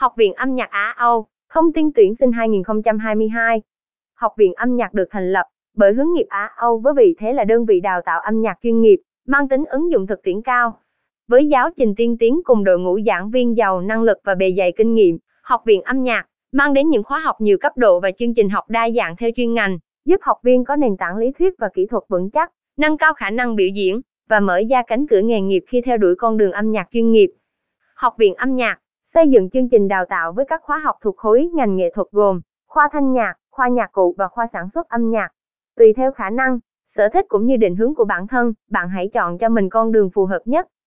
Học viện âm nhạc Á Âu, thông tin tuyển sinh 2022. Học viện âm nhạc được thành lập bởi hướng nghiệp Á Âu với vị thế là đơn vị đào tạo âm nhạc chuyên nghiệp, mang tính ứng dụng thực tiễn cao. Với giáo trình tiên tiến cùng đội ngũ giảng viên giàu năng lực và bề dày kinh nghiệm, Học viện âm nhạc mang đến những khóa học nhiều cấp độ và chương trình học đa dạng theo chuyên ngành, giúp học viên có nền tảng lý thuyết và kỹ thuật vững chắc, nâng cao khả năng biểu diễn và mở ra cánh cửa nghề nghiệp khi theo đuổi con đường âm nhạc chuyên nghiệp. Học viện âm nhạc xây dựng chương trình đào tạo với các khóa học thuộc khối ngành nghệ thuật gồm khoa thanh nhạc, khoa nhạc cụ và khoa sản xuất âm nhạc. Tùy theo khả năng, sở thích cũng như định hướng của bản thân, bạn hãy chọn cho mình con đường phù hợp nhất